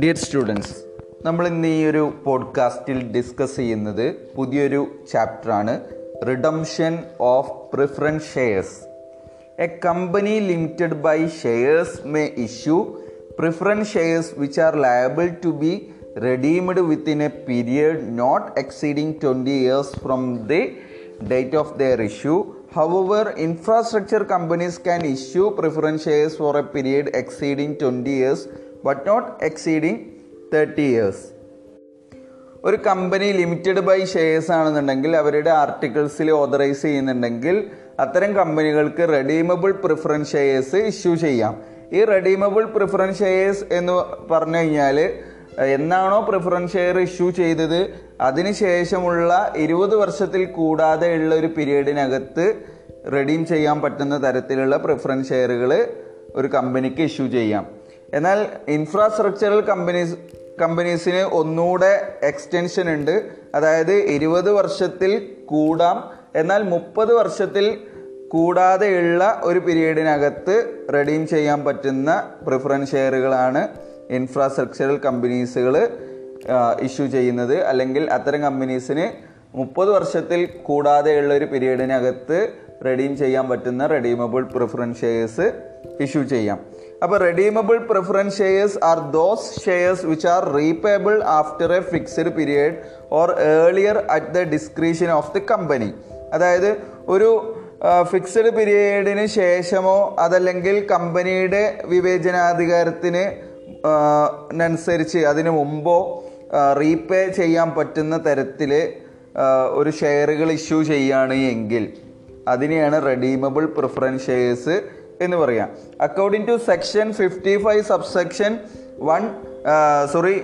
Dear students നമ്മൾ ഇന്ന് ഈ ഒരു പോഡ്കാസ്റ്റിൽ ഡിസ്കസ് ചെയ്യുന്നത് പുതിയൊരു ചാപ്റ്ററാണ് redemption of preference shares a company limited by shares may issue preference shares which are liable to be redeemed within a period not exceeding 20 years from the date of their issue. However, infrastructure companies can issue preference shares for a period exceeding 20 years but not exceeding 30 years. ഒരു company limited by shares ആണെന്നുണ്ടെങ്കിൽ അവരുടെ ആർട്ടിക്കിൾസിൽ authorise ചെയ്യുന്നുണ്ടെങ്കിൽ അത്തരം കമ്പനികൾക്ക് redeemable preference shares issue ചെയ്യാം ഈ redeemable preference shares എന്ന് പറഞ്ഞു കഴിഞ്ഞാൽ എന്നാണോ പ്രിഫറൻസ് ഷെയർ ഇഷ്യൂ ചെയ്തത്? അതിനുശേഷമുള്ള ഇരുപത് വർഷത്തിൽ കൂടാതെ ഉള്ള ഒരു പീരീഡിനകത്ത് റെഡീം ചെയ്യാൻ പറ്റുന്ന തരത്തിലുള്ള പ്രിഫറൻസ് ഷെയറുകൾ ഒരു കമ്പനിക്ക് ഇഷ്യൂ ചെയ്യാം. എന്നാൽ ഇൻഫ്രാസ്ട്രക്ചറൽ കമ്പനീസ് കമ്പനീസിന് ഒന്നുകൂടെ എക്സ്റ്റൻഷൻ ഉണ്ട്. അതായത് ഇരുപത് വർഷത്തിൽ കൂടാം. എന്നാൽ മുപ്പത് വർഷത്തിൽ കൂടാതെയുള്ള ഒരു പീരീഡിനകത്ത് റെഡീം ചെയ്യാൻ പറ്റുന്ന പ്രിഫറൻസ് ഷെയറുകളാണ് ഇൻഫ്രാസ്ട്രക്ചറൽ കമ്പനീസുകൾ ഇഷ്യൂ ചെയ്യുന്നത്. അല്ലെങ്കിൽ അത്തരം കമ്പനീസിന് മുപ്പത് വർഷത്തിൽ കൂടാതെയുള്ള ഒരു പീരീഡിനകത്ത് റെഡീം ചെയ്യാൻ പറ്റുന്ന റെഡീമബിൾ പ്രിഫറൻസ് ഷെയർസ് ഇഷ്യൂ ചെയ്യാം. അപ്പോൾ redeemable preference shares are those shares which are repayable after a fixed period or earlier at the description of the company അതായത് ഒരു ഫിക്സഡ് പീരിയഡിന് ശേഷമോ അതല്ലെങ്കിൽ കമ്പനിയുടെ വിവേചനാധികാരത്തിന് അനുസരിച്ച് അതിന് മുമ്പോ റീപേ ചെയ്യാൻ പറ്റുന്ന തരത്തിൽ ഒരു ഷെയറുകൾ ഇഷ്യൂ ചെയ്യുകയാണ് എങ്കിൽ അതിനെയാണ് റെഡീമബിൾ പ്രിഫറൻസ് ഷെയർസ് എന്ന് പറയാം. According to section fifty five subsection one sorry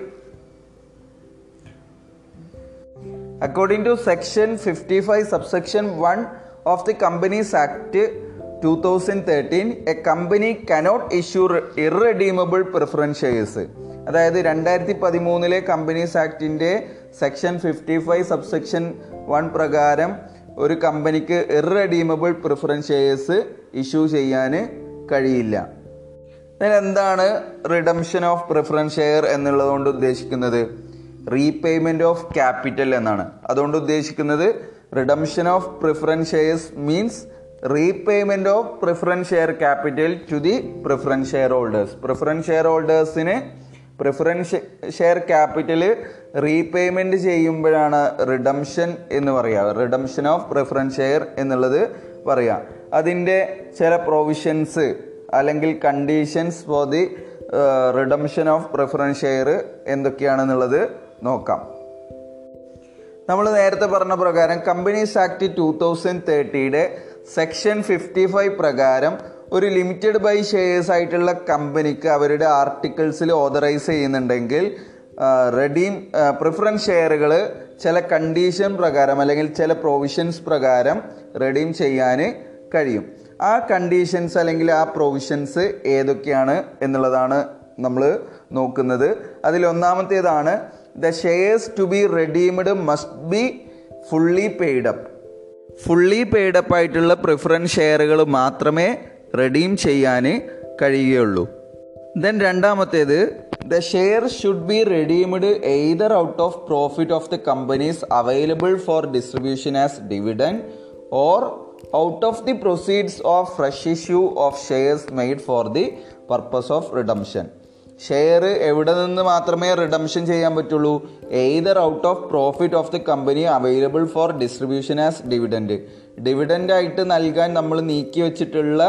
according to section fifty five subsection one of the companies act two thousand thirteen a company cannot issue irredeemable preference shares അതായത് രണ്ടായിരത്തി പതിമൂന്നിലെ companies ആക്ടിന്റെ section fifty five subsection one പ്രകാരം ഒരു കമ്പനിക്ക് irredeemable preference shares issue ചെയ്യാൻ കഴിയില്ല. എന്താണ് redemption of preference share എന്നുള്ളതുകൊണ്ട് ഉദ്ദേശിക്കുന്നത്? റീപേയ്മെന്റ് ഓഫ് ക്യാപിറ്റൽ എന്നാണ്. അതുകൊണ്ട് ഉദ്ദേശിക്കുന്നത് redemption of preference shares means repayment of preference share capital to the preference share holders preference share ഹോൾഡേഴ്സിന് preference share capital repayment ചെയ്യുമ്പോഴാണ് redemption എന്ന് പറയുക റിഡംഷൻ ഓഫ് പ്രിഫറൻസ് ഷെയർ എന്നുള്ളത് പറയുക അതിന്റെ ചില പ്രൊവിഷൻസ് അല്ലെങ്കിൽ conditions for the redemption of preference share എന്തൊക്കെയാണെന്നുള്ളത് നോക്കാം. നമ്മൾ നേരത്തെ പറഞ്ഞ പ്രകാരം കമ്പനീസ് ആക്ട് ടു തൗസൻഡ് തേർട്ടിയുടെ സെക്ഷൻ ഫിഫ്റ്റി ഫൈവ് പ്രകാരം ഒരു ലിമിറ്റഡ് ബൈ ഷെയർസ് ആയിട്ടുള്ള കമ്പനിക്ക് അവരുടെ ആർട്ടിക്കിൾസിൽ ഓതറൈസ് ചെയ്യുന്നുണ്ടെങ്കിൽ റെഡീം പ്രിഫറൻസ് ഷെയറുകൾ ചില കണ്ടീഷൻ പ്രകാരം അല്ലെങ്കിൽ ചില പ്രൊവിഷൻസ് പ്രകാരം റെഡീം ചെയ്യാൻ കഴിയും. ആ കണ്ടീഷൻസ് അല്ലെങ്കിൽ ആ പ്രൊവിഷൻസ് ഏതൊക്കെയാണ് എന്നുള്ളതാണ് നമ്മൾ നോക്കുന്നത്. അതിൽ ഒന്നാമത്തേതാണ് the shares to be redeemed must be fully paid up fully paid up ആയിട്ടുള്ള പ്രിഫറൻസ് ഷെയറുകൾ മാത്രമേ റെഡീം ചെയ്യാൻ കഴിയുകയുള്ളൂ. ദെൻ രണ്ടാമത്തേത് the share should be redeemed either out of profit of the companies available for distribution as dividend or out of the proceeds of fresh issue of shares made for the purpose of redemption share എവിടെ നിന്ന് മാത്രമേ redemption ചെയ്യാൻ പറ്റുള്ളൂ? Either out of profit of the company available for distribution as dividend ഡിവിഡൻഡായിട്ട് നൽകാൻ നമ്മൾ നീക്കി വെച്ചിട്ടുള്ള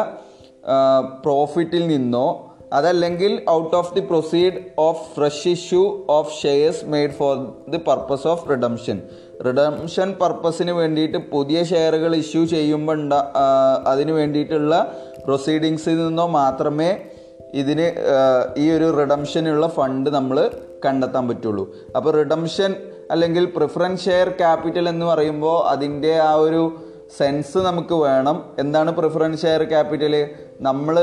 പ്രോഫിറ്റിൽ നിന്നോ അതല്ലെങ്കിൽ out of the proceed of fresh issue of shares made for the purpose of redemption redemption പർപ്പസിന് വേണ്ടിയിട്ട് പുതിയ ഷെയറുകൾ ഇഷ്യൂ ചെയ്യുമ്പോൾ അതിന് വേണ്ടിയിട്ടുള്ള പ്രൊസീഡിങ്സിൽ നിന്നോ മാത്രമേ ഇതിന് ഈ ഒരു റിഡംഷനുള്ള ഫണ്ട് നമ്മൾ കണ്ടെത്താൻ പറ്റുള്ളൂ. അപ്പോൾ റിഡംഷൻ അല്ലെങ്കിൽ പ്രിഫറൻസ് ഷെയർ ക്യാപിറ്റൽ എന്ന് പറയുമ്പോൾ അതിന്റെ ആ ഒരു സെൻസ് നമുക്ക് വേണം. എന്താണ് പ്രിഫറൻസ് ഷെയർ ക്യാപിറ്റൽ നമ്മൾ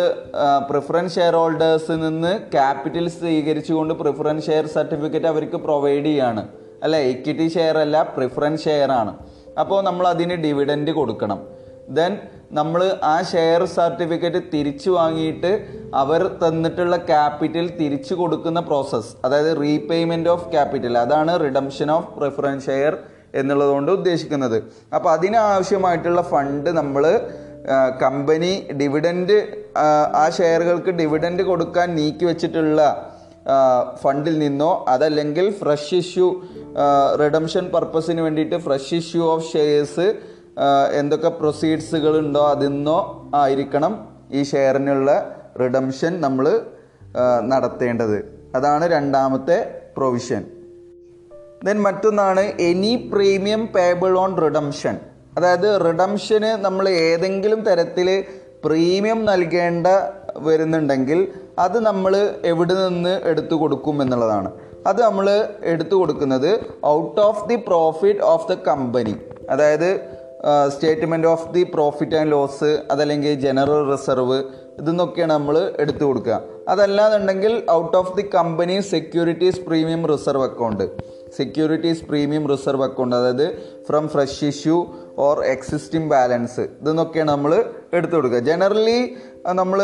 പ്രിഫറൻസ് ഷെയർ ഹോൾഡേഴ്സിൽ നിന്ന് ക്യാപിറ്റൽ സ്വീകരിച്ചുകൊണ്ട് പ്രിഫറൻസ് ഷെയർ സർട്ടിഫിക്കറ്റ് അവർക്ക് പ്രൊവൈഡ് ചെയ്യാണ്. അല്ല ഇക്വിറ്റി ഷെയർ അല്ല പ്രിഫറൻസ് ഷെയർ ആണ്. അപ്പോൾ നമ്മൾ അതിന് ഡിവിഡൻഡ് കൊടുക്കണം. ദെൻ നമ്മൾ ആ ഷെയർ സർട്ടിഫിക്കറ്റ് തിരിച്ചു വാങ്ങിയിട്ട് അവർ തന്നിട്ടുള്ള ക്യാപിറ്റൽ തിരിച്ചു കൊടുക്കുന്ന പ്രോസസ്സ് അതായത് റീപേയ്മെന്റ് ഓഫ് ക്യാപിറ്റൽ അതാണ് റിഡംഷൻ ഓഫ് പ്രിഫറൻസ് ഷെയർ എന്നുള്ളതുകൊണ്ട് ഉദ്ദേശിക്കുന്നത്. അപ്പോൾ അതിനാവശ്യമായിട്ടുള്ള ഫണ്ട് നമ്മൾ കമ്പനി ഡിവിഡൻഡ് ആ ഷെയറുകൾക്ക് ഡിവിഡൻഡ് കൊടുക്കാൻ നീക്കി വെച്ചിട്ടുള്ള ഫണ്ടിൽ നിന്നോ അതല്ലെങ്കിൽ ഫ്രഷ് ഇഷ്യൂ റിഡംഷൻ പർപ്പസിന് വേണ്ടിയിട്ട് ഫ്രഷ് ഇഷ്യൂ ഓഫ് ഷെയർസ് എന്തൊക്കെ പ്രൊസീഡ്സുകൾ ഉണ്ടോ അതിൽ നിന്നോ ആയിരിക്കണം ഈ ഷെയറിനുള്ള റിഡംഷൻ നമ്മൾ നടത്തേണ്ടത്. അതാണ് രണ്ടാമത്തെ പ്രൊവിഷൻ ദെൻ മറ്റൊന്നാണ് any premium payable on redemption അതായത് റിഡംഷന് നമ്മൾ ഏതെങ്കിലും തരത്തിൽ പ്രീമിയം നൽകേണ്ട വരുന്നുണ്ടെങ്കിൽ അത് നമ്മൾ എവിടെ നിന്ന് എടുത്തു കൊടുക്കും എന്നുള്ളതാണ്. അത് നമ്മൾ എടുത്തു കൊടുക്കുന്നത് out of the profit of the company അതായത് statement of the profit and loss അതല്ലെങ്കിൽ ജനറൽ റിസർവ് ഇതെന്നൊക്കെയാണ് നമ്മൾ എടുത്തു കൊടുക്കുക. അതല്ലാന്നുണ്ടെങ്കിൽ out of the company securities premium reserve account. Securities premium reserve account അതായത് from fresh issue or existing balance ഇതെന്നൊക്കെയാണ് നമ്മൾ എടുത്തു കൊടുക്കുക. ജനറലി നമ്മൾ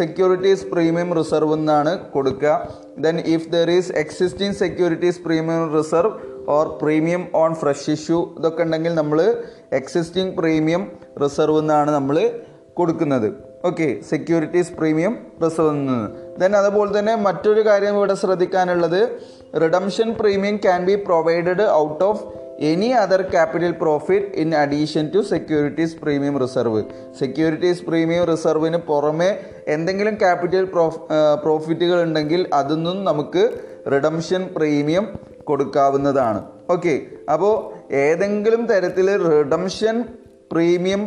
സെക്യൂരിറ്റീസ് പ്രീമിയം റിസർവ് എന്നാണ് കൊടുക്കുക. Then if there is existing securities premium reserve or premium on fresh issue ഇതൊക്കെ ഉണ്ടെങ്കിൽ നമ്മൾ എക്സിസ്റ്റിംഗ് പ്രീമിയം റിസർവ് എന്നാണ് നമ്മൾ കൊടുക്കുന്നത്. ഓക്കെ സെക്യൂരിറ്റീസ് പ്രീമിയം റിസർവ് നിന്ന് ദെൻ അതുപോലെ തന്നെ മറ്റൊരു കാര്യം ഇവിടെ ശ്രദ്ധിക്കാനുള്ളത് redemption premium can be provided out of any other capital profit in addition to securities premium reserve securities premium റിസർവിന് പുറമെ എന്തെങ്കിലും ക്യാപിറ്റൽ പ്രോഫിറ്റുകൾ ഉണ്ടെങ്കിൽ അതൊന്നും നമുക്ക് റിഡംഷൻ പ്രീമിയം കൊടുക്കാവുന്നതാണ്. ഓക്കെ അപ്പോൾ ഏതെങ്കിലും തരത്തിൽ റിഡംഷൻ പ്രീമിയം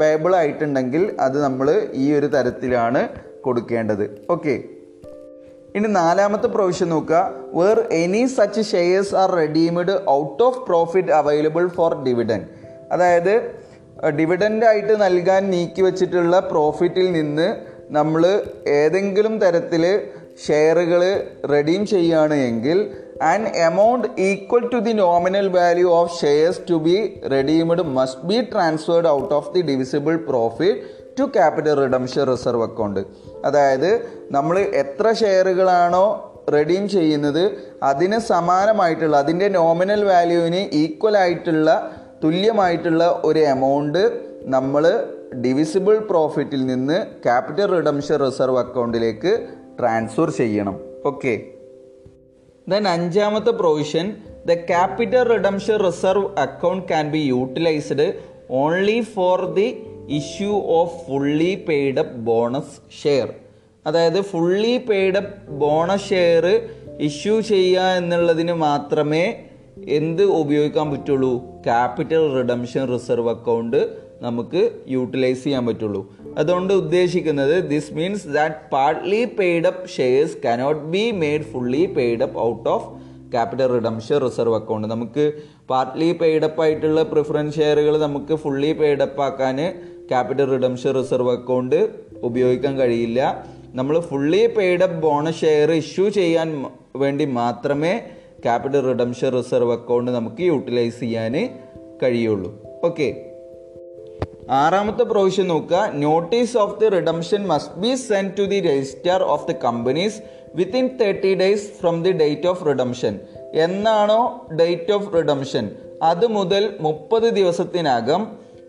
പേബിൾ ആയിട്ടുണ്ടെങ്കിൽ അത് നമ്മൾ ഈ ഒരു തരത്തിലാണ് കൊടുക്കേണ്ടത്. ഓക്കെ ഇനി നാലാമത്തെ പ്രൊവിഷൻ നോക്കുക. Where any such shares are redeemed out of profit available for dividend അതായത് ഡിവിഡന്റ് ആയിട്ട് നൽകാൻ നീക്കി വച്ചിട്ടുള്ള പ്രോഫിറ്റിൽ നിന്ന് നമ്മൾ ഏതെങ്കിലും തരത്തിൽ ഷെയറുകൾ റെഡീം ചെയ്യുകയാണ് എങ്കിൽ an amount equal to the nominal value of shares to be redeemed must be transferred out of the divisible profit to capital redemption reserve account അതായത് നമ്മൾ എത്ര ഷെയറുകളാണോ റെഡീം ചെയ്യുന്നത് അതിന് സമാനമായിട്ടുള്ള അതിന്റെ നോമിനൽ വാല്യൂവിന് ഈക്വൽ ആയിട്ടുള്ള തുല്യമായിട്ടുള്ള ഒരു എമൗണ്ട് നമ്മൾ ഡിവിസിബിൾ പ്രോഫിറ്റിൽ നിന്ന് ക്യാപിറ്റൽ റിഡംഷൻ റിസർവ് അക്കൗണ്ടിലേക്ക് ട്രാൻസ്ഫർ ചെയ്യണം. ഓക്കെ ദെൻ അഞ്ചാമത്തെ provision the capital redemption reserve account can be utilised only for the issue of fully paid up bonus share അതായത് fully paid up bonus share issue ചെയ്യുക എന്നുള്ളതിന് മാത്രമേ എന്ത് ഉപയോഗിക്കാൻ പറ്റുള്ളൂ? ക്യാപിറ്റൽ റിഡംഷൻ റിസർവ് അക്കൗണ്ട് നമുക്ക് utilise ചെയ്യാൻ പറ്റുള്ളൂ. അതുകൊണ്ട് ഉദ്ദേശിക്കുന്നത് this means that partly paid up shares cannot be made fully paid up out of capital redemption reserve account നമുക്ക് പാർട്ട്ലി പെയ്ഡ് അപ്പ് ആയിട്ടുള്ള പ്രിഫറൻസ് ഷെയറുകൾ നമുക്ക് ഫുള്ളി പെയ്ഡ് അപ്പ് ആക്കാൻ ക്യാപിറ്റൽ റിഡംഷൻ റിസർവ് അക്കൗണ്ട് ഉപയോഗിക്കാൻ കഴിയില്ല. നമ്മൾ fully paid up bonus share issue ചെയ്യാൻ വേണ്ടി മാത്രമേ ക്യാപിറ്റൽ റിഡംഷൻ റിസർവ് അക്കൗണ്ട് നമുക്ക് യൂട്ടിലൈസ് ചെയ്യാൻ കഴിയുള്ളൂ. ഓക്കെ ആറാമത്തെ പ്രൊവിഷൻ നോക്കുക. Notice of the redemption must be send to the register of the companies within thirty days from the date of redemption എന്നാണോ date of redemption അത് മുതൽ മുപ്പത് ദിവസത്തിനകം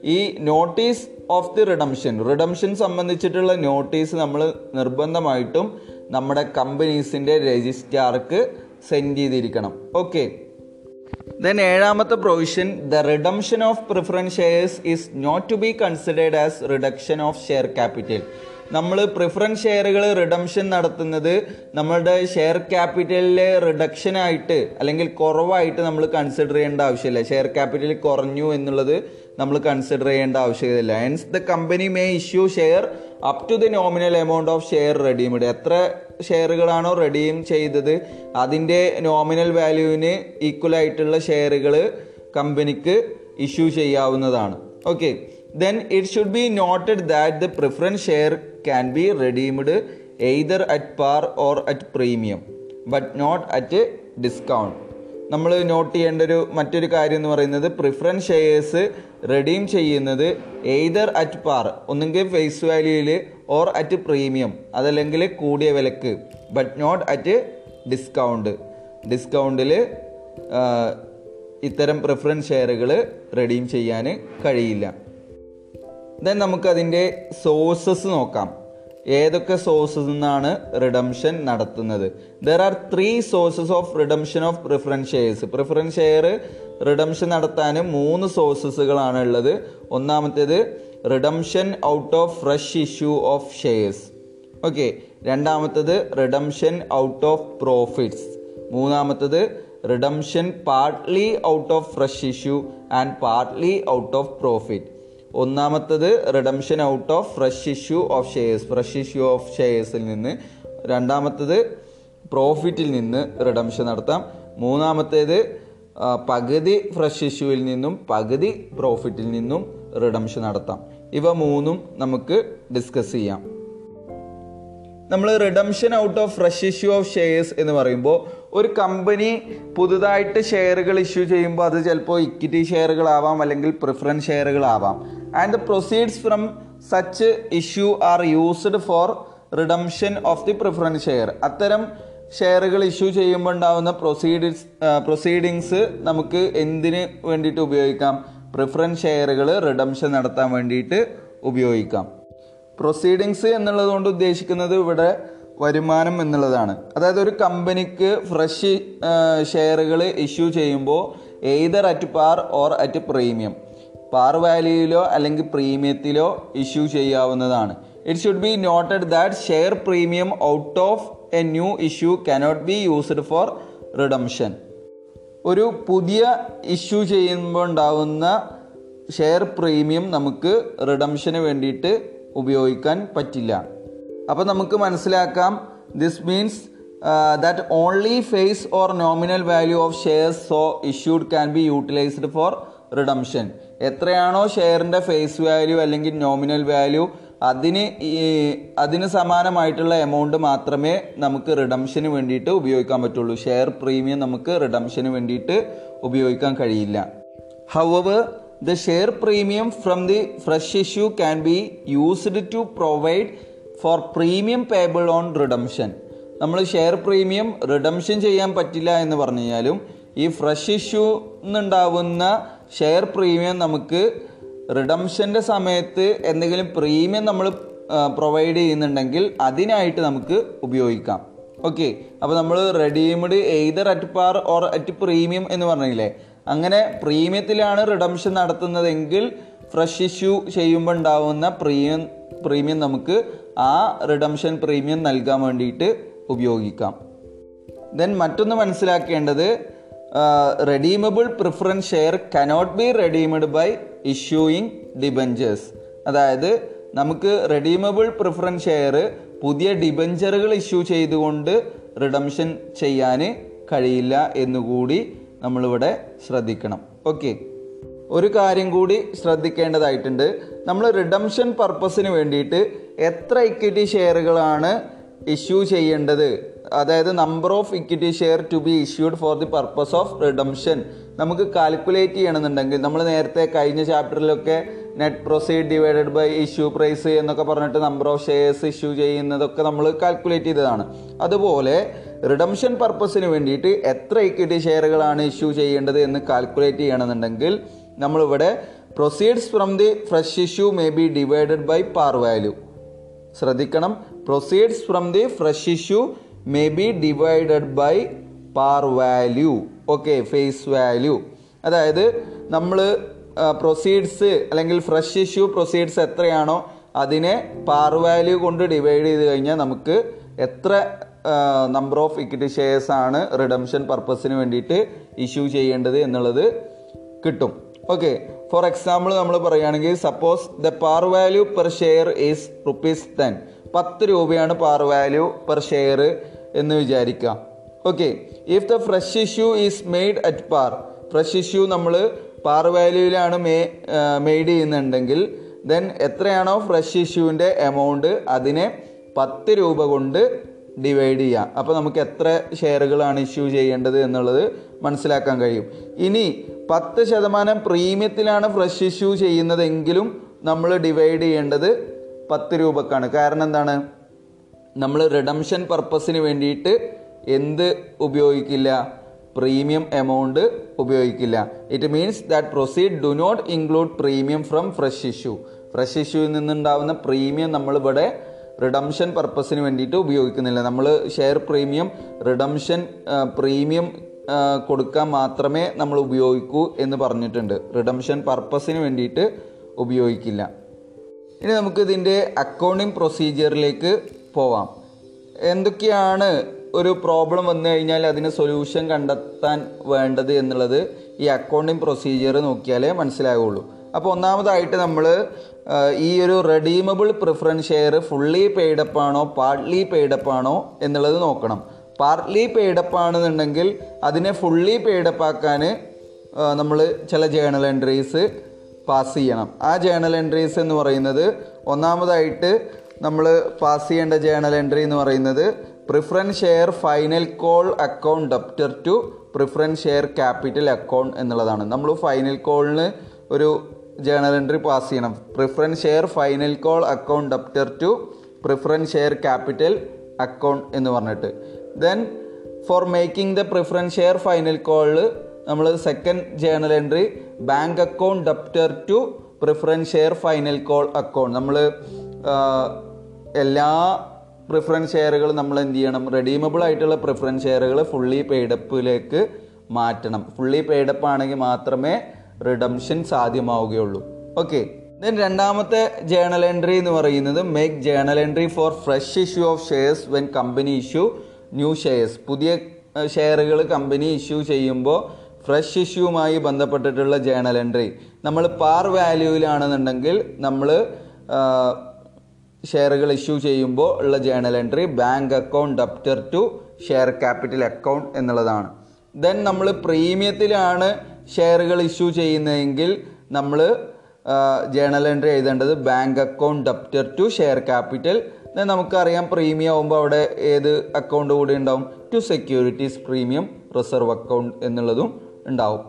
ഈ notice of the redemption redemption സംബന്ധിച്ചിട്ടുള്ള notice നമ്മൾ നിർബന്ധമായിട്ടും നമ്മുടെ കമ്പനീസിന്റെ രജിസ്ട്രാർക്ക് സെൻഡ് ചെയ്തിരിക്കണം. ഓക്കെ ദെൻ ഏഴാമത്തെ provision the redemption of preference shares is not to be considered as reduction of share capital നമ്മൾ പ്രിഫറൻസ് ഷെയറുകൾ റിഡംഷൻ നടത്തുന്നത് നമ്മളുടെ ഷെയർ ക്യാപിറ്റലിലെ റിഡക്ഷൻ ആയിട്ട് അല്ലെങ്കിൽ കുറവായിട്ട് നമ്മൾ കൺസിഡർ ചെയ്യേണ്ട ആവശ്യമില്ല. ഷെയർ ക്യാപിറ്റൽ കുറഞ്ഞു എന്നുള്ളത് നമ്മൾ കൺസിഡർ ചെയ്യേണ്ട ആവശ്യമില്ല. Hence the company may issue share up to the nominal amount of share redeemed എത്ര ഷെയറുകളാണോ റെഡീം ചെയ്തത്? അതിന്റെ നോമിനൽ വാല്യൂവിന് ഈക്വൽ ആയിട്ടുള്ള ഷെയറുകൾ കമ്പനിക്ക് ഇഷ്യൂ ചെയ്യാവുന്നതാണ്. Okay then it should be noted that the preference share can be redeemed either at par or at premium but not at discount നമ്മൾ note ചെയ്യേണ്ട ഒരു മറ്റൊരു കാര്യം എന്ന് പറയുന്നത് പ്രിഫറൻസ് ഷെയർസ് റെഡീം ചെയ്യുന്നത് എയ്തർ അറ്റ് പാർ ഒന്നുകിൽ ഫേസ് വാല്യൂയിൽ ഓർ അറ്റ് പ്രീമിയം അതല്ലെങ്കിൽ കൂടിയ വിലക്ക് ബട്ട് നോട്ട് അറ്റ് ഡിസ്കൗണ്ട് ഡിസ്കൗണ്ടിൽ ഇത്തരം പ്രിഫറൻസ് ഷെയറുകൾ റെഡീം ചെയ്യാൻ കഴിയില്ല. ദെൻ നമുക്കതിന്റെ സോഴ്സസ് നോക്കാം. ഏതൊക്കെ സോഴ്സസ് നിന്നാണ് റിഡംഷൻ നടത്തുന്നത്? There are three sources of redemption of preference shares preference share redemption നടത്താൻ മൂന്ന് സോഴ്സസുകളാണ് ഉള്ളത്. ഒന്നാമത്തേത് redemption out of fresh issue of shares okay രണ്ടാമത്തത് റിഡംഷൻ ഔട്ട് ഓഫ് പ്രോഫിറ്റ്സ് മൂന്നാമത്തത് redemption partly out of fresh issue and partly out of profit ഒന്നാമത്തത് redemption out of fresh issue of shares fresh issue of ഷെയർസിൽ നിന്ന് രണ്ടാമത്തത് പ്രോഫിറ്റിൽ നിന്ന് redemption നടത്താം. മൂന്നാമത്തേത് പകുതി fresh ഇഷ്യൂവിൽ നിന്നും പകുതി പ്രോഫിറ്റിൽ നിന്നും റിഡംഷൻ നടത്താം. ഇവ മൂന്നും നമുക്ക് ഡിസ്കസ് ചെയ്യാം. നമ്മൾ redemption out of fresh issue of shares എന്ന് പറയുമ്പോൾ ഒരു കമ്പനി പുതുതായിട്ട് ഷെയറുകൾ ഇഷ്യൂ ചെയ്യുമ്പോൾ അത് ചിലപ്പോൾ ഇക്വിറ്റി ഷെയറുകളാവാം അല്ലെങ്കിൽ preference ഷെയറുകളാവാം and the proceeds from such issue are used for redemption of the preference share അത്തരം ഷെയറുകൾ ഇഷ്യൂ ചെയ്യുമ്പോൾ ഉണ്ടാകുന്ന പ്രൊസീഡിങ്സ് പ്രൊസീഡിങ്സ് നമുക്ക് എന്തിന് വേണ്ടിയിട്ട് ഉപയോഗിക്കാം? പ്രിഫറൻസ് ഷെയറുകൾ റിഡംഷൻ നടത്താൻ വേണ്ടിയിട്ട് ഉപയോഗിക്കാം. പ്രൊസീഡിങ്സ് എന്നുള്ളതുകൊണ്ട് ഉദ്ദേശിക്കുന്നത് ഇവിടെ വരുമാനം എന്നുള്ളതാണ്. അതായത് ഒരു കമ്പനിക്ക് ഫ്രഷ് ഷെയറുകൾ ഇഷ്യൂ ചെയ്യുമ്പോൾ either at par or at premium par വാല്യൂയിലോ അല്ലെങ്കിൽ പ്രീമിയത്തിലോ ഇഷ്യൂ ചെയ്യാവുന്നതാണ്. It should be noted that share premium out of a new issue cannot be used for redemption ഒരു പുതിയ ഇഷ്യൂ ചെയ്യുമ്പോൾ ഉണ്ടാവുന്ന ഷെയർ പ്രീമിയം നമുക്ക് റിഡംഷന് വേണ്ടിയിട്ട് ഉപയോഗിക്കാൻ പറ്റില്ല. അപ്പോൾ നമുക്ക് മനസ്സിലാക്കാം this means that only face or nominal value of shares so issued can be utilised for redemption എത്രയാണോ ഷെയറിന്റെ ഫേസ് വാല്യൂ അല്ലെങ്കിൽ നോമിനൽ വാല്യൂ അതിന് അതിന് സമാനമായിട്ടുള്ള എമൗണ്ട് മാത്രമേ നമുക്ക് റിഡംഷന് വേണ്ടിയിട്ട് ഉപയോഗിക്കാൻ പറ്റുള്ളൂ. ഷെയർ പ്രീമിയം നമുക്ക് റിഡംഷന് വേണ്ടിയിട്ട് ഉപയോഗിക്കാൻ കഴിയില്ല. However the share premium from the fresh issue can be used to provide for premium payable on redemption നമ്മൾ ഷെയർ പ്രീമിയം റിഡംഷൻ ചെയ്യാൻ പറ്റില്ല എന്ന് പറഞ്ഞു കഴിഞ്ഞാലും ഈ ഫ്രഷ് ഇഷ്യൂ നിന്നുണ്ടാവുന്ന ഷെയർ പ്രീമിയം നമുക്ക് റിഡംഷന്റെ സമയത്ത് എന്തെങ്കിലും പ്രീമിയം നമ്മൾ പ്രൊവൈഡ് ചെയ്യുന്നുണ്ടെങ്കിൽ അതിനായിട്ട് നമുക്ക് ഉപയോഗിക്കാം. ഓക്കെ അപ്പോൾ നമ്മൾ redeemed either at par or at premium എന്ന് പറഞ്ഞില്ലേ? അങ്ങനെ പ്രീമിയത്തിലാണ് റിഡംഷൻ നടത്തുന്നതെങ്കിൽ ഫ്രഷ് ഇഷ്യൂ ചെയ്യുമ്പോൾ ഉണ്ടാവുന്ന പ്രീമിയം പ്രീമിയം നമുക്ക് ആ റിഡംഷൻ പ്രീമിയം നൽകാൻ വേണ്ടിയിട്ട് ഉപയോഗിക്കാം. ദെൻ മറ്റൊന്ന് മനസ്സിലാക്കേണ്ടത് redeemable preference share cannot be redeemed by issuing debentures അതായത് നമുക്ക് റെഡീമബിൾ പ്രിഫറൻസ് ഷെയർ പുതിയ ഡിബഞ്ചറുകൾ ഇഷ്യൂ ചെയ്തുകൊണ്ട് റിഡംഷൻ ചെയ്യാൻ കഴിയില്ല എന്നുകൂടി നമ്മളിവിടെ ശ്രദ്ധിക്കണം. ഓക്കെ ഒരു കാര്യം കൂടി ശ്രദ്ധിക്കേണ്ടതായിട്ടുണ്ട്. നമ്മൾ റിഡംഷൻ പർപ്പസിന് വേണ്ടിയിട്ട് എത്ര ഇക്വിറ്റി ഷെയറുകളാണ് ഇഷ്യൂ ചെയ്യേണ്ടത്? അതായത് number of equity share to be issued for the purpose of redemption നമുക്ക് കാൽക്കുലേറ്റ് ചെയ്യണമെന്നുണ്ടെങ്കിൽ നമ്മൾ നേരത്തെ കഴിഞ്ഞ ചാപ്റ്ററിലൊക്കെ net proceed divided by issue price എന്നൊക്കെ പറഞ്ഞിട്ട് നമ്പർ ഓഫ് ഷെയർസ് ഇഷ്യൂ ചെയ്യുന്നതൊക്കെ നമ്മൾ കാൽക്കുലേറ്റ് ചെയ്തതാണ്. അതുപോലെ റിഡംഷൻ പർപ്പസിന് വേണ്ടിയിട്ട് എത്ര ഇക്വിറ്റി ഷെയറുകളാണ് ഇഷ്യൂ ചെയ്യേണ്ടത് എന്ന് കാൽക്കുലേറ്റ് ചെയ്യണമെന്നുണ്ടെങ്കിൽ നമ്മളിവിടെ proceeds from the fresh issue may be divided by par value ശ്രദ്ധിക്കണം. Proceeds from the fresh issue may be divided by par value okay face value അതായത് നമ്മൾ പ്രൊസീഡ്സ് അല്ലെങ്കിൽ ഫ്രഷ് ഇഷ്യൂ പ്രൊസീഡ്സ് എത്രയാണോ അതിനെ പാർ വാല്യൂ കൊണ്ട് divide ചെയ്ത് കഴിഞ്ഞാൽ നമുക്ക് എത്ര നമ്പർ ഓഫ് ഇക്വിറ്റി ഷെയർസ് ആണ് റിഡംഷൻ പർപ്പസിന് വേണ്ടിയിട്ട് ഇഷ്യൂ ചെയ്യേണ്ടത് എന്നുള്ളത് കിട്ടും. ഓക്കെ ഫോർ എക്സാമ്പിൾ നമ്മൾ പറയുകയാണെങ്കിൽ suppose the par value per share is rupees ten പത്ത് രൂപയാണ് പാർ വാല്യൂ പെർ ഷെയർ എന്ന് വിചാരിക്കുക. Okay if the fresh issue is made at par fresh issue നമ്മൾ പാർ വാല്യൂവിലാണ് മേ മെയ്ഡ് ചെയ്യുന്നുണ്ടെങ്കിൽ ദെൻ എത്രയാണോ ഫ്രഷ് ഇഷ്യൂവിന്റെ എമൗണ്ട് അതിനെ പത്ത് രൂപ കൊണ്ട് ഡിവൈഡ് ചെയ്യാം. അപ്പോൾ നമുക്ക് എത്ര ഷെയറുകളാണ് ഇഷ്യൂ ചെയ്യേണ്ടത് എന്നുള്ളത് മനസ്സിലാക്കാൻ കഴിയും. ഇനി പത്ത് ശതമാനം പ്രീമിയത്തിലാണ് ഫ്രഷ് ഇഷ്യൂ ചെയ്യുന്നതെങ്കിലും നമ്മൾ ഡിവൈഡ് ചെയ്യേണ്ടത് പത്ത് രൂപക്കാണ്. കാരണം എന്താണ്? നമ്മൾ റിഡംഷൻ പർപ്പസിന് വേണ്ടിയിട്ട് എന്ത് ഉപയോഗിക്കില്ല? പ്രീമിയം എമൗണ്ട് ഉപയോഗിക്കില്ല. It means that proceed do not include premium from fresh issue fresh ഇഷ്യൂവിൽ നിന്നുണ്ടാവുന്ന പ്രീമിയം നമ്മളിവിടെ റിഡംഷൻ പർപ്പസിന് വേണ്ടിയിട്ട് ഉപയോഗിക്കുന്നില്ല. നമ്മൾ ഷെയർ പ്രീമിയം റിഡംഷൻ പ്രീമിയം കൊടുക്കാൻ മാത്രമേ നമ്മൾ ഉപയോഗിക്കൂ എന്ന് പറഞ്ഞിട്ടുണ്ട്. റിഡംഷൻ പർപ്പസിന് വേണ്ടിയിട്ട് ഉപയോഗിക്കില്ല. ഇനി നമുക്ക് ഇതിന്റെ അക്കൗണ്ടിങ് പ്രൊസീജിയറിലേക്ക് പോവാം. എന്തൊക്കെയാണ് ഒരു പ്രോബ്ലം വന്നു കഴിഞ്ഞാൽ അതിന് സൊല്യൂഷൻ കണ്ടെത്താൻ വേണ്ടത് എന്നുള്ളത് ഈ അക്കൗണ്ടിങ് പ്രൊസീജിയർ നോക്കിയാലേ മനസ്സിലാവുള്ളൂ. അപ്പോൾ ഒന്നാമതായിട്ട് നമ്മൾ ഈ ഒരു redeemable preference share fully paid up ആണോ പാർട്ട്ലി പെയ്ഡപ്പ് ആണോ എന്നുള്ളത് നോക്കണം. പാർട്ട്ലി പെയ്ഡപ്പ് ആണെന്നുണ്ടെങ്കിൽ അതിനെ ഫുള്ളി പെയ്ഡപ്പ് ആക്കാൻ നമ്മൾ ചില ജേണൽ എൻട്രീസ് പാസ് ചെയ്യണം. ആ ജേണൽ എൻട്രീസ് എന്ന് പറയുന്നത് ഒന്നാമതായിട്ട് നമ്മൾ പാസ് ചെയ്യേണ്ട ജേണൽ എൻട്രി എന്ന് പറയുന്നത് preference share final call account debtor to preference share capital account എന്നുള്ളതാണ്. നമ്മൾ ഫൈനൽ കോളിന് ഒരു ജേണൽ എൻട്രി പാസ് ചെയ്യണം. Preference share final call account debtor to preference share capital account എന്ന് പറഞ്ഞിട്ട്. Then for making the preference share final കോളിൽ നമ്മൾ second journal entry bank account debtor to preference share final call account നമ്മൾ എല്ലാ preference ഷെയറുകൾ നമ്മൾ എന്ത് ചെയ്യണം? Redeemable ആയിട്ടുള്ള പ്രിഫറൻസ് ഷെയറുകൾ ഫുള്ളി പെയ്ഡപ്പിലേക്ക് മാറ്റണം. ഫുള്ളി പെയ്ഡപ്പ് ആണെങ്കിൽ മാത്രമേ റിഡംഷൻ സാധ്യമാവുകയുള്ളൂ. ഓക്കെ ദെൻ രണ്ടാമത്തെ ജേണൽ എൻട്രി എന്ന് പറയുന്നത് make journal entry for fresh issue of shares when company issue new shares പുതിയ ഷെയറുകൾ കമ്പനി ഇഷ്യൂ ചെയ്യുമ്പോൾ ഫ്രഷ് ഇഷ്യൂവുമായി ബന്ധപ്പെട്ടിട്ടുള്ള ജേണൽ എൻട്രി നമ്മൾ പാർ വാല്യൂവിലാണെന്നുണ്ടെങ്കിൽ നമ്മൾ ഷെയറുകൾ ഇഷ്യൂ ചെയ്യുമ്പോൾ ഉള്ള journal entry bank account debtor to share capital account എന്നുള്ളതാണ്. ദെൻ നമ്മൾ പ്രീമിയത്തിലാണ് ഷെയറുകൾ ഇഷ്യൂ ചെയ്യുന്നതെങ്കിൽ നമ്മൾ ജേണൽ എൻട്രി എഴുതേണ്ടത് bank account debtor to share capital. Then നമുക്കറിയാം പ്രീമിയം ആകുമ്പോൾ അവിടെ ഏത് അക്കൗണ്ട് കൂടി ഉണ്ടാവും? To securities premium reserve account എന്നുള്ളതും ഉണ്ടാവും.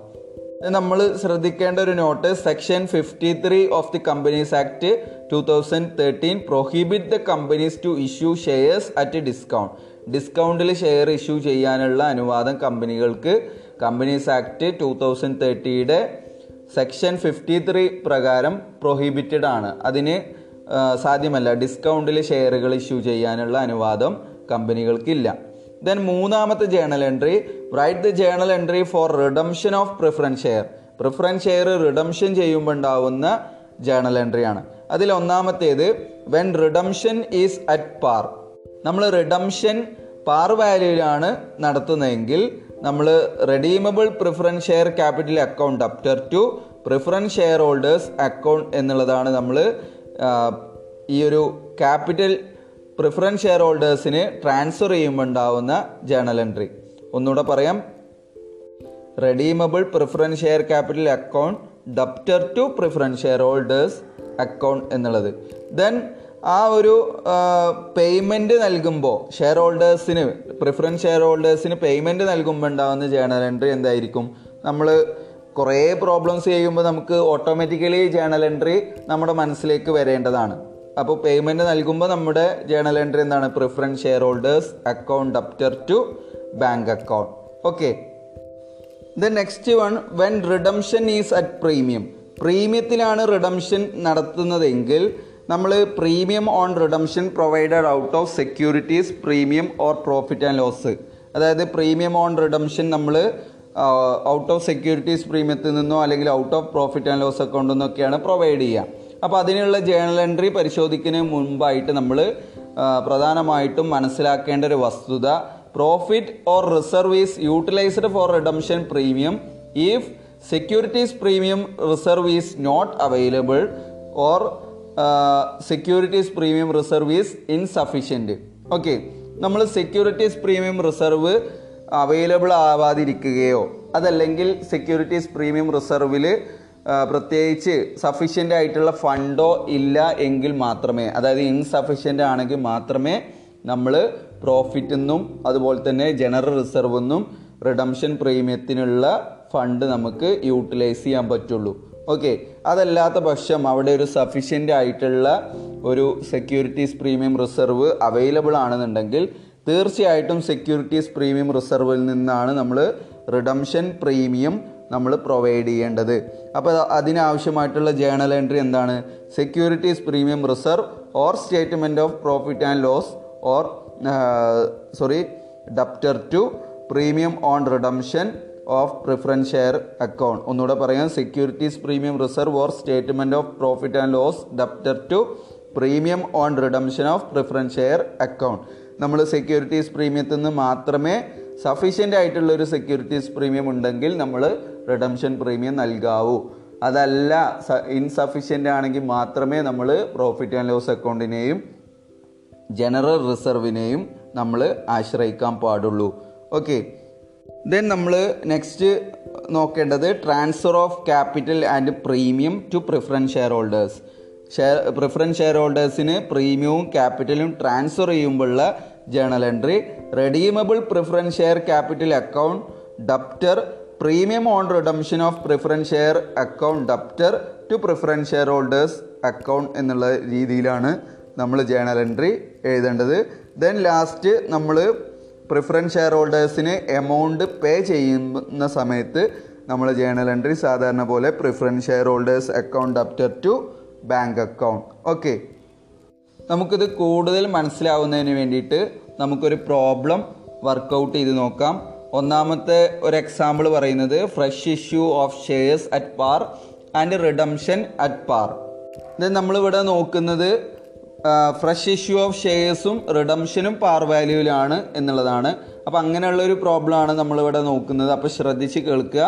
നമ്മൾ ശ്രദ്ധിക്കേണ്ട ഒരു note section fifty three of the companies act two thousand thirteen prohibit the companies to issue shares at discount ഡിസ്കൗണ്ടിൽ share issue ചെയ്യാനുള്ള അനുവാദം കമ്പനികൾക്ക്. കമ്പനീസ് ആക്ട് ടു തൗസൻഡ് തേർട്ടിയുടെ സെക്ഷൻ ഫിഫ്റ്റി ത്രീ പ്രകാരം പ്രൊഹിബിറ്റഡ് ആണ്. അതിന് സാധ്യമല്ല. ഡിസ്കൗണ്ടിൽ ഷെയറുകൾ ഇഷ്യൂ ചെയ്യാനുള്ള അനുവാദം കമ്പനികൾക്കില്ല. ദെൻ മൂന്നാമത്തെ journal entry write the journal entry for redemption of preference share preference share redemption ചെയ്യുമ്പോൾ ഉണ്ടാവുന്ന ജേണൽ എൻട്രി അതിൽ ഒന്നാമത്തേത് when redemption is at par നമ്മൾ റിഡംഷൻ പാർ വാല്യൂലാണ് നടത്തുന്നതെങ്കിൽ നമ്മൾ redeemable preference share capital account debtor to preference share holders account എന്നുള്ളതാണ് നമ്മൾ ഈ ഒരു ക്യാപിറ്റൽ പ്രിഫറൻസ് ഷെയർ ഹോൾഡേഴ്സിന് ട്രാൻസ്ഫർ ചെയ്യുമ്പോൾ ഉണ്ടാവുന്ന ജേണൽ എൻട്രി ഒന്നുകൂടെ പറയാം. Redeemable preference share capital account debtor to preference share holders account എന്നുള്ളത്. ദെൻ ആ ഒരു പേയ്മെന്റ് നൽകുമ്പോൾ ഷെയർ ഹോൾഡേഴ്സിന് പ്രിഫറൻസ് ഷെയർ ഹോൾഡേഴ്സിന് പേയ്മെന്റ് നൽകുമ്പോൾ ഉണ്ടാകുന്ന ജേണൽ എൻട്രി എന്തായിരിക്കും? നമ്മൾ കുറേ പ്രോബ്ലംസ് ചെയ്യുമ്പോൾ നമുക്ക് ഓട്ടോമാറ്റിക്കലി ജേണൽ എൻട്രി നമ്മുടെ മനസ്സിലേക്ക് വരേണ്ടതാണ്. അപ്പോൾ പേയ്മെന്റ് നൽകുമ്പോൾ നമ്മുടെ ജേണൽ എൻട്രി എന്താണ്? Preference share holders account debtor to bank account okay the next one when redemption is at premium പ്രീമിയത്തിലാണ് redemption നടത്തുന്നതെങ്കിൽ നമ്മൾ premium on redemption provided out of securities premium or profit and loss അതായത് premium on redemption നമ്മൾ out of securities പ്രീമിയത്തിൽ നിന്നോ അല്ലെങ്കിൽ out of profit and loss അക്കൗണ്ടിൽ നിന്നൊക്കെയാണ് provide ചെയ്യുക. അപ്പോൾ അതിനുള്ള ജേണൽ എൻട്രി പരിശോധിക്കുന്നതിന് മുമ്പായിട്ട് നമ്മൾ പ്രധാനമായിട്ടും മനസ്സിലാക്കേണ്ട ഒരു വസ്തുത profit or reserve is utilised for redemption premium if securities premium reserve is not available or securities premium reserve is insufficient okay നമ്മൾ സെക്യൂരിറ്റീസ് പ്രീമിയം റിസർവ് അവൈലബിൾ ആവാതിരിക്കുകയോ അതല്ലെങ്കിൽ സെക്യൂരിറ്റീസ് പ്രീമിയം റിസർവിൽ പ്രത്യേകിച്ച് സഫീഷ്യന്റ് ആയിട്ടുള്ള ഫണ്ടോ ഇല്ല എങ്കിൽ മാത്രമേ അതായത് ഇൻസഫീഷ്യന്റ് ആണെങ്കിൽ മാത്രമേ നമ്മൾ പ്രോഫിറ്റ് നിന്നും അതുപോലെ തന്നെ ജനറൽ റിസർവ് എന്നും റിഡംഷൻ പ്രീമിയത്തിനുള്ള ഫണ്ട് നമുക്ക് യൂട്ടിലൈസ് ചെയ്യാൻ പറ്റുള്ളൂ. ഓക്കെ അതല്ലാത്ത പക്ഷം അവിടെ ഒരു സഫീഷ്യന്റ് ആയിട്ടുള്ള ഒരു സെക്യൂരിറ്റീസ് പ്രീമിയം റിസർവ് അവൈലബിൾ ആണെന്നുണ്ടെങ്കിൽ തീർച്ചയായിട്ടും സെക്യൂരിറ്റീസ് പ്രീമിയം റിസർവിൽ നിന്നാണ് നമ്മൾ റിഡംഷൻ പ്രീമിയം നമ്മൾ പ്രൊവൈഡ് ചെയ്യേണ്ടത്. അപ്പോൾ അതിനാവശ്യമായിട്ടുള്ള ജേണൽ എൻട്രി എന്താണ്? Securities premium reserve or statement of profit and loss or sorry debtor to premium on redemption of preference share account ഒന്നുകൂടെ പറയാം. Securities premium reserve or statement of profit and loss debtor to premium on redemption of preference share account നമ്മൾ securities പ്രീമിയത്തിൽ നിന്ന് മാത്രമേ sufficient ആയിട്ടുള്ള ഒരു securities premium ഉണ്ടെങ്കിൽ നമ്മൾ റിഡംഷൻ പ്രീമിയം നൽകാവൂ. അതല്ല ഇൻസഫിഷ്യന്റ് ആണെങ്കിൽ മാത്രമേ നമ്മൾ പ്രോഫിറ്റ് ആൻഡ് ലോസ് അക്കൗണ്ടിനെയും ജനറൽ റിസർവിനെയും നമ്മൾ ആശ്രയിക്കാൻ പാടുള്ളൂ. ഓക്കെ ദെൻ നമ്മൾ നെക്സ്റ്റ് നോക്കേണ്ടത് transfer of capital and premium to preference share holders share preference share ഹോൾഡേഴ്സിന് പ്രീമിയവും ക്യാപിറ്റലും ട്രാൻസ്ഫർ ചെയ്യുമ്പോഴുള്ള journal entry redeemable preference share capital account debtor premium on redemption of preference share account debtor to preference share holders account എന്നുള്ള രീതിയിലാണ് നമ്മൾ journal entry എഴുതേണ്ടത്. Then last നമ്മൾ preference share ഹോൾഡേഴ്സിന് amount പേ ചെയ്യുന്ന സമയത്ത് നമ്മൾ ജേണൽ എൻട്രി സാധാരണ പോലെ preference share holders account debtor to bank account okay നമുക്കിത് കൂടുതൽ മനസ്സിലാവുന്നതിന് വേണ്ടിയിട്ട് നമുക്കൊരു പ്രോബ്ലം വർക്കൗട്ട് ചെയ്ത് നോക്കാം. ഒന്നാമത്തെ ഒരു എക്സാമ്പിൾ പറയുന്നത് fresh issue of shares at par and redemption at par ഇത് നമ്മളിവിടെ നോക്കുന്നത് ഫ്രഷ് ഇഷ്യൂ ഓഫ് ഷെയർസും റിഡംഷനും പാർ വാല്യൂവിലാണ് എന്നുള്ളതാണ്. അപ്പോൾ അങ്ങനെയുള്ള ഒരു പ്രോബ്ലം ആണ് നമ്മളിവിടെ നോക്കുന്നത്. അപ്പോൾ ശ്രദ്ധിച്ച് കേൾക്കുക.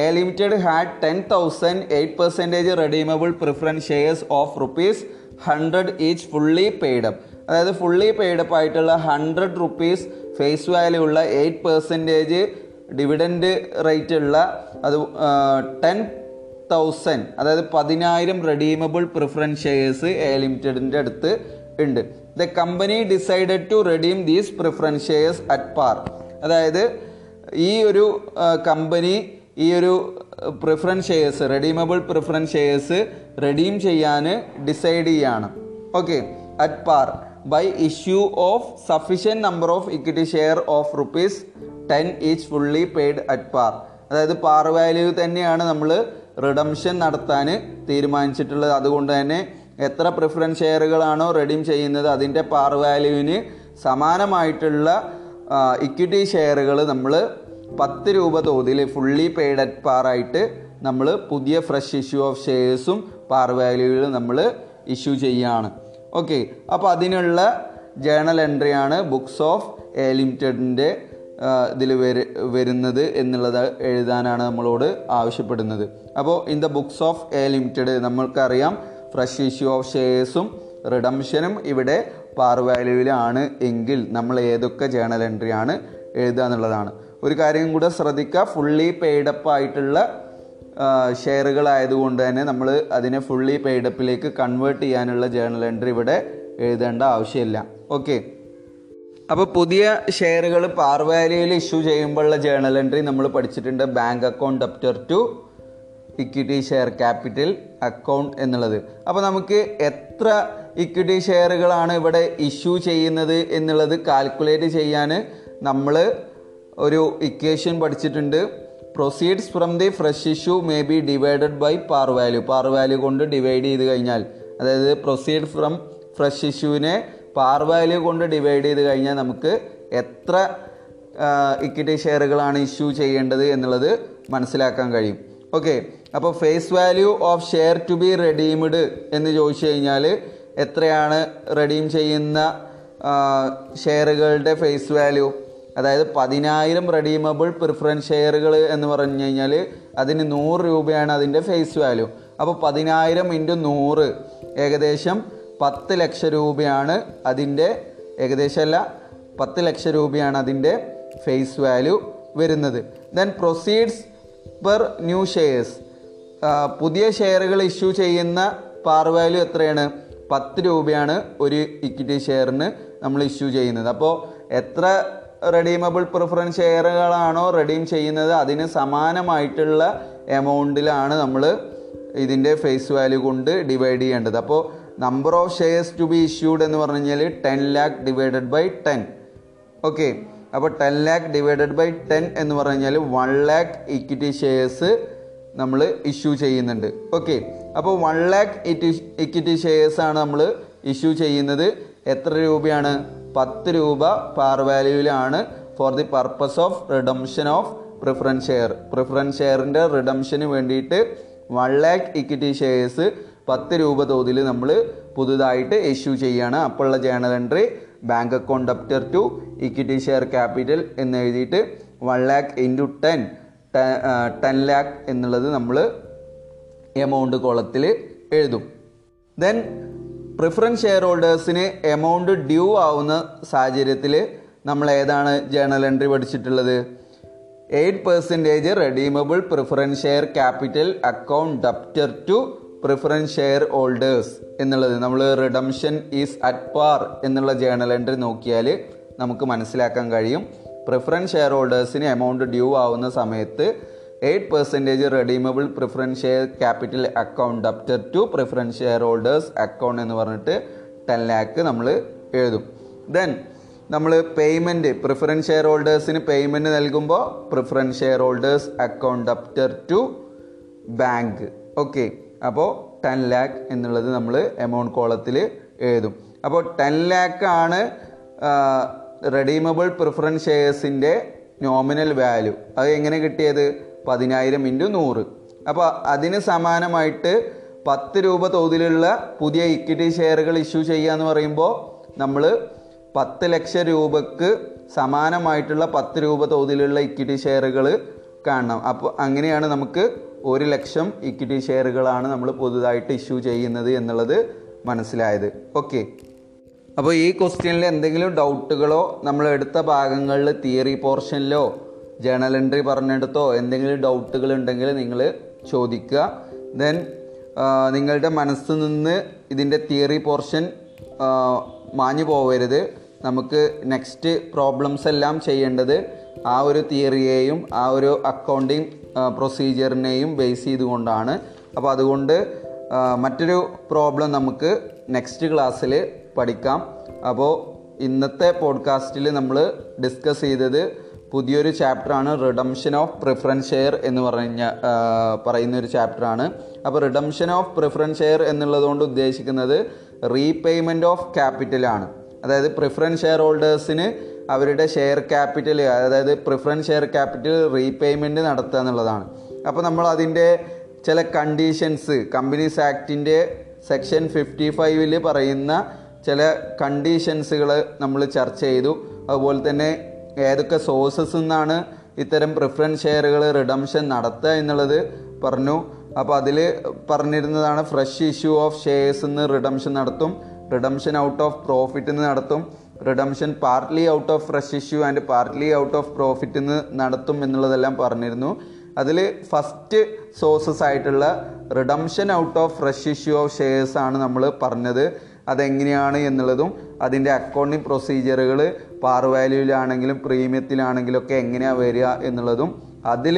A limited had ten thousand eight percentage redeemable preference shares of rupees hundred each fully paid up അതായത് ഫുള്ളി പെയ്ഡപ്പ് ആയിട്ടുള്ള ഹൺഡ്രഡ് റുപ്പീസ് ഫേസ് വാല്യൂ ഉള്ള എയ്റ്റ് പെർസെന്റേജ് ഡിവിഡൻഡ് റേറ്റ് ഉള്ള അത് ടെൻ തൗസൻഡ് അതായത് പതിനായിരം റെഡീമബിൾ പ്രിഫറൻസ് ഷെയർസ് എ ലിമിറ്റഡിന്റെ അടുത്ത് ഉണ്ട്. The company decided to redeem these preference shares at par അതായത് ഈ ഒരു കമ്പനി ഈ ഒരു preference shares redeemable preference shares redeem ചെയ്യാൻ ഡിസൈഡ് ചെയ്യാണ്. Okay at par by issue of sufficient number of equity share of rupees ten each fully paid at par അതായത് par value തന്നെയാണ് നമ്മൾ റിഡംഷൻ നടത്താൻ തീരുമാനിച്ചിട്ടുള്ളത്. അതുകൊണ്ട് തന്നെ എത്ര പ്രിഫറൻസ് ഷെയറുകളാണോ റെഡീം ചെയ്യുന്നത് അതിന്റെ പാർ വാല്യൂവിന് സമാനമായിട്ടുള്ള ഇക്വിറ്റി ഷെയറുകൾ നമ്മൾ പത്ത് രൂപ തോതിൽ ഫുള്ളി പെയ്ഡ് അറ്റ് പാർ ആയിട്ട് നമ്മൾ പുതിയ ഫ്രഷ് ഇഷ്യൂ ഓഫ് ഷെയർസും പാർ വാല്യൂവിൽ നമ്മൾ ഇഷ്യൂ ചെയ്യുകയാണ് ഓക്കെ അപ്പോൾ അതിനുള്ള ജേണൽ എൻട്രിയാണ് ബുക്സ് ഓഫ് എ ലിമിറ്റഡിന്റെ ഇതിൽ വര വരുന്നത് എന്നുള്ളത് എഴുതാനാണ് നമ്മളോട് ആവശ്യപ്പെടുന്നത്. അപ്പോൾ in the books of A limited നമ്മൾക്കറിയാം ഫ്രഷ് ഇഷ്യൂ ഓഫ് ഷെയർസും റിഡംഷനും ഇവിടെ പാർ വാല്യൂവിലാണ് എങ്കിൽ നമ്മൾ ഏതൊക്കെ ജേണൽ എൻട്രിയാണ് എഴുതുക എന്നുള്ളതാണ്. ഒരു കാര്യം കൂടെ ശ്രദ്ധിക്കുക ഫുള്ളി പെയ്ഡപ്പ് ആയിട്ടുള്ള ഷെയറുകളായതുകൊണ്ട് തന്നെ നമ്മൾ അതിനെ ഫുള്ളി പെയ്ഡപ്പിലേക്ക് കൺവേർട്ട് ചെയ്യാനുള്ള ജേണൽ എൻട്രി ഇവിടെ എഴുതേണ്ട ആവശ്യമില്ല. ഓക്കെ അപ്പോൾ പുതിയ ഷെയറുകൾ പാർവാലിയിൽ ഇഷ്യൂ ചെയ്യുമ്പോഴുള്ള ജേണൽ എൻട്രി നമ്മൾ പഠിച്ചിട്ടുണ്ട് bank account debtor to equity share capital account എന്നുള്ളത്. അപ്പോൾ നമുക്ക് എത്ര ഇക്വിറ്റി ഷെയറുകളാണ് ഇവിടെ ഇഷ്യൂ ചെയ്യുന്നത് എന്നുള്ളത് കാൽക്കുലേറ്റ് ചെയ്യാൻ നമ്മൾ ഒരു ഇക്വേഷൻ പഠിച്ചിട്ടുണ്ട്. Proceeds from the fresh issue may be divided by par value par value കൊണ്ട് ഡിവൈഡ് ചെയ്ത് കഴിഞ്ഞാൽ അതായത് പ്രൊസീഡ് ഫ്രം ഫ്രഷ് ഇഷ്യൂവിനെ പാർ വാല്യൂ കൊണ്ട് ഡിവൈഡ് ചെയ്ത് കഴിഞ്ഞാൽ നമുക്ക് എത്ര ഇക്വിറ്റി ഷെയറുകളാണ് ഇഷ്യൂ ചെയ്യേണ്ടത് എന്നുള്ളത് മനസ്സിലാക്കാൻ കഴിയും. ഓക്കെ അപ്പോൾ face value of share to be redeemed എന്ന് ചോദിച്ചു കഴിഞ്ഞാൽ എത്രയാണ് റെഡീം ചെയ്യുന്ന ഷെയറുകളുടെ ഫേസ് വാല്യൂ അതായത് പതിനായിരം റെഡീമബിൾ പ്രിഫറൻസ് ഷെയറുകൾ എന്ന് പറഞ്ഞു കഴിഞ്ഞാൽ അതിന് നൂറ് രൂപയാണ് അതിന്റെ ഫേസ് വാല്യൂ അപ്പോൾ പതിനായിരം ഇന്റു നൂറ്. ഏകദേശം പത്ത് ലക്ഷം രൂപയാണ് അതിന്റെ ഏകദേശമല്ല പത്ത് ലക്ഷം രൂപയാണ് അതിന്റെ ഫേസ് വാല്യൂ വരുന്നത്. Then proceeds per new shares പുതിയ ഷെയറുകൾ ഇഷ്യൂ ചെയ്യുന്ന പാർ വാല്യൂ എത്രയാണ്? പത്ത് രൂപയാണ് ഒരു ഇക്വിറ്റി ഷെയറിന് നമ്മൾ ഇഷ്യൂ ചെയ്യുന്നത്. അപ്പോൾ എത്ര റെഡീമബിൾ പ്രിഫറൻസ് ഷെയറുകളാണോ റെഡീം ചെയ്യുന്നത് അതിന് സമാനമായിട്ടുള്ള എമൗണ്ടിലാണ് നമ്മൾ ഇതിന്റെ ഫേസ് വാല്യൂ കൊണ്ട് ഡിവൈഡ് ചെയ്യേണ്ടത്. അപ്പോൾ number of shares to be issued എന്ന് പറഞ്ഞു കഴിഞ്ഞാൽ ten lakh divided by ten okay അപ്പോൾ ten lakh divided by ten എന്ന് പറഞ്ഞു കഴിഞ്ഞാൽ വൺ ലാക്ക് ഇക്വിറ്റി ഷെയർസ് നമ്മൾ ഇഷ്യൂ ചെയ്യുന്നുണ്ട്. ഓക്കെ അപ്പോൾ വൺ ലാക്ക് ഇക്വിറ്റി ഷെയർസ് ആണ് നമ്മൾ ഇഷ്യൂ ചെയ്യുന്നത്. എത്ര രൂപയാണ്? പത്ത് രൂപ par വാല്യൂവിലാണ് for the purpose of redemption of preference share preference ഷെയറിന്റെ റിഡംഷന് വേണ്ടിയിട്ട് വൺ ലാക്ക് ഇക്വിറ്റി ഷെയർസ് പത്ത് രൂപ തോതിൽ നമ്മൾ പുതുതായിട്ട് ഇഷ്യൂ ചെയ്യാണ്. അപ്പോഴുള്ള journal entry bank account debtor to equity share capital എന്ന് എഴുതിയിട്ട് one lakh into ten ten lakh എന്നുള്ളത് നമ്മൾ എമൗണ്ട് കോളത്തിൽ എഴുതും. ദെൻ പ്രിഫറൻസ് ഷെയർ ഹോൾഡേഴ്സിന് എമൗണ്ട് ഡ്യൂ ആവുന്ന സാഹചര്യത്തിൽ നമ്മൾ ഏതാണ് ജേണൽ എൻട്രി പഠിച്ചിട്ടുള്ളത്? Eight percentage redeemable preference share capital account debtor to preference share holders എന്നുള്ളത്. നമ്മൾ റിഡംഷൻ ഈസ് അറ്റ് പാർ എന്നുള്ള ജേണൽ എൻട്രി നോക്കിയാൽ നമുക്ക് മനസ്സിലാക്കാൻ കഴിയും. പ്രിഫറൻസ് ഷെയർ ഹോൾഡേഴ്സിന് എമൗണ്ട് ഡ്യൂ ആവുന്ന സമയത്ത് eight percentage redeemable preference share capital account debtor to preference share holders account എന്ന് പറഞ്ഞിട്ട് ടെൻ ലാക്ക് നമ്മൾ എഴുതും. ദെൻ നമ്മൾ പേയ്മെന്റ് പ്രിഫറൻസ് ഷെയർ ഹോൾഡേഴ്സിന് പേയ്മെന്റ് നൽകുമ്പോൾ preference share holders account debtor to bank okay അപ്പോൾ ടെൻ ലാക്ക് എന്നുള്ളത് നമ്മൾ എമൗണ്ട് കോളത്തിൽ എഴുതും. അപ്പോൾ ടെൻ ആണ് റെഡീമബിൾ പ്രിഫറൻസ് ഷെയർസിന്റെ നോമിനൽ വാല്യൂ അത് എങ്ങനെ കിട്ടിയത്? പതിനായിരം ഇന്റു നൂറ്. അപ്പോൾ അതിന് സമാനമായിട്ട് പത്ത് രൂപ തോതിലുള്ള പുതിയ ഇക്വിറ്റി ഷെയറുകൾ ഇഷ്യൂ ചെയ്യുക എന്ന് പറയുമ്പോൾ നമ്മൾ പത്ത് ലക്ഷം രൂപക്ക് സമാനമായിട്ടുള്ള പത്ത് രൂപ തോതിലുള്ള ഇക്വിറ്റി ഷെയറുകൾ കാണണം. അപ്പോൾ അങ്ങനെയാണ് നമുക്ക് ഒരു ലക്ഷം ഇക്വിറ്റി ഷെയറുകളാണ് നമ്മൾ പുതുതായിട്ട് ഇഷ്യൂ ചെയ്യുന്നത് എന്നുള്ളത് മനസ്സിലായത്. ഓക്കെ അപ്പോൾ ഈ ക്വസ്റ്റ്യനിൽ എന്തെങ്കിലും ഡൗട്ടുകളോ നമ്മൾ എടുത്ത ഭാഗങ്ങളിൽ തിയറി പോർഷനിലോ ജേണൽ എൻട്രി പറഞ്ഞെടുത്തോ എന്തെങ്കിലും ഡൗട്ടുകൾ ഉണ്ടെങ്കിൽ നിങ്ങൾ ചോദിക്കുക. ദെൻ നിങ്ങളുടെ മനസ്സിൽ നിന്ന് ഇതിന്റെ തിയറി പോർഷൻ മാഞ്ഞു പോവരുത്. നമുക്ക് നെക്സ്റ്റ് പ്രോബ്ലംസ് എല്ലാം ചെയ്യേണ്ടത് ആ ഒരു തിയറിയെയും ആ ഒരു അക്കൗണ്ടിങ് പ്രൊസീജിയറിനെയും ബേസ് ചെയ്തുകൊണ്ടാണ്. അപ്പോൾ അതുകൊണ്ട് മറ്റൊരു പ്രോബ്ലം നമുക്ക് നെക്സ്റ്റ് ക്ലാസ്സിൽ പഠിക്കാം. അപ്പോൾ ഇന്നത്തെ പോഡ്കാസ്റ്റിൽ നമ്മൾ ഡിസ്കസ് ചെയ്തത് പുതിയൊരു ചാപ്റ്ററാണ് റിഡംഷൻ ഓഫ് പ്രിഫറൻസ് ഷെയർ എന്ന് പറഞ്ഞ പറയുന്ന ഒരു ചാപ്റ്ററാണ് അപ്പോൾ റിഡംഷൻ ഓഫ് പ്രിഫറൻസ് ഷെയർ എന്നുള്ളതുകൊണ്ട് ഉദ്ദേശിക്കുന്നത് റീപേയ്മെന്റ് ഓഫ് ക്യാപിറ്റലാണ് അതായത് പ്രിഫറൻസ് ഷെയർ ഹോൾഡേഴ്സിന് അവരുടെ ഷെയർ ക്യാപിറ്റൽ അതായത് പ്രിഫറൻസ് ഷെയർ ക്യാപിറ്റൽ റീപേയ്മെന്റ് നടത്തുക എന്നുള്ളതാണ്. അപ്പോൾ നമ്മൾ അതിന്റെ ചില കണ്ടീഷൻസ് കമ്പനീസ് ആക്ടിന്റെ സെക്ഷൻ ഫിഫ്റ്റി ഫൈവിൽ പറയുന്ന ചില കണ്ടീഷൻസുകൾ നമ്മൾ ചർച്ച ചെയ്തു. അതുപോലെ തന്നെ ഏതൊക്കെ സോഴ്സസ് നിന്നാണ് ഇത്തരം പ്രിഫറൻസ് ഷെയറുകൾ റിഡംഷൻ നടത്തുക എന്നുള്ളത് പറഞ്ഞു. അപ്പോൾ അതിൽ പറഞ്ഞിരുന്നതാണ് ഫ്രഷ് ഇഷ്യൂ ഓഫ് ഷെയർസ് നിന്ന് റിഡംഷൻ നടത്തും റിഡംഷൻ ഔട്ട് ഓഫ് പ്രോഫിറ്റ് നിന്ന് നടത്തും. Redemption partly out of fresh issue and partly out of profit നിന്ന് നടത്തും എന്നുള്ളതെല്ലാം പറഞ്ഞിരുന്നു. അതിൽ ഫസ്റ്റ് സോഴ്സസ് ആയിട്ടുള്ള redemption out of fresh issue of shares ആണ് നമ്മൾ പറഞ്ഞത്. അതെങ്ങനെയാണ് എന്നുള്ളതും അതിന്റെ അക്കൗണ്ടിങ് പ്രൊസീജിയറുകൾ പാർ വാല്യൂവിലാണെങ്കിലും പ്രീമിയത്തിലാണെങ്കിലും ഒക്കെ എങ്ങനെയാണ് വരിക എന്നുള്ളതും അതിൽ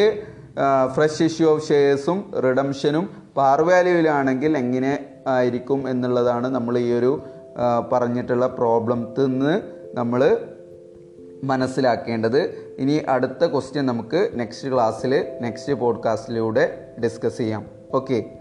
ഫ്രഷ് ഇഷ്യൂ ഓഫ് ഷെയർസും റിഡംഷനും പാർ വാല്യൂവിലാണെങ്കിൽ എങ്ങനെ ആയിരിക്കും എന്നുള്ളതാണ് നമ്മൾ ഈ ഒരു പറഞ്ഞിട്ടുള്ള പ്രോബ്ലത്തിൽ നിന്ന് നമ്മൾ മനസ്സിലാക്കേണ്ടത്. ഇനി അടുത്ത ക്വസ്റ്റ്യൻ നമുക്ക് നെക്സ്റ്റ് ക്ലാസ്സിൽ നെക്സ്റ്റ് പോഡ്കാസ്റ്റിലൂടെ ഡിസ്കസ് ചെയ്യാം. ഓക്കെ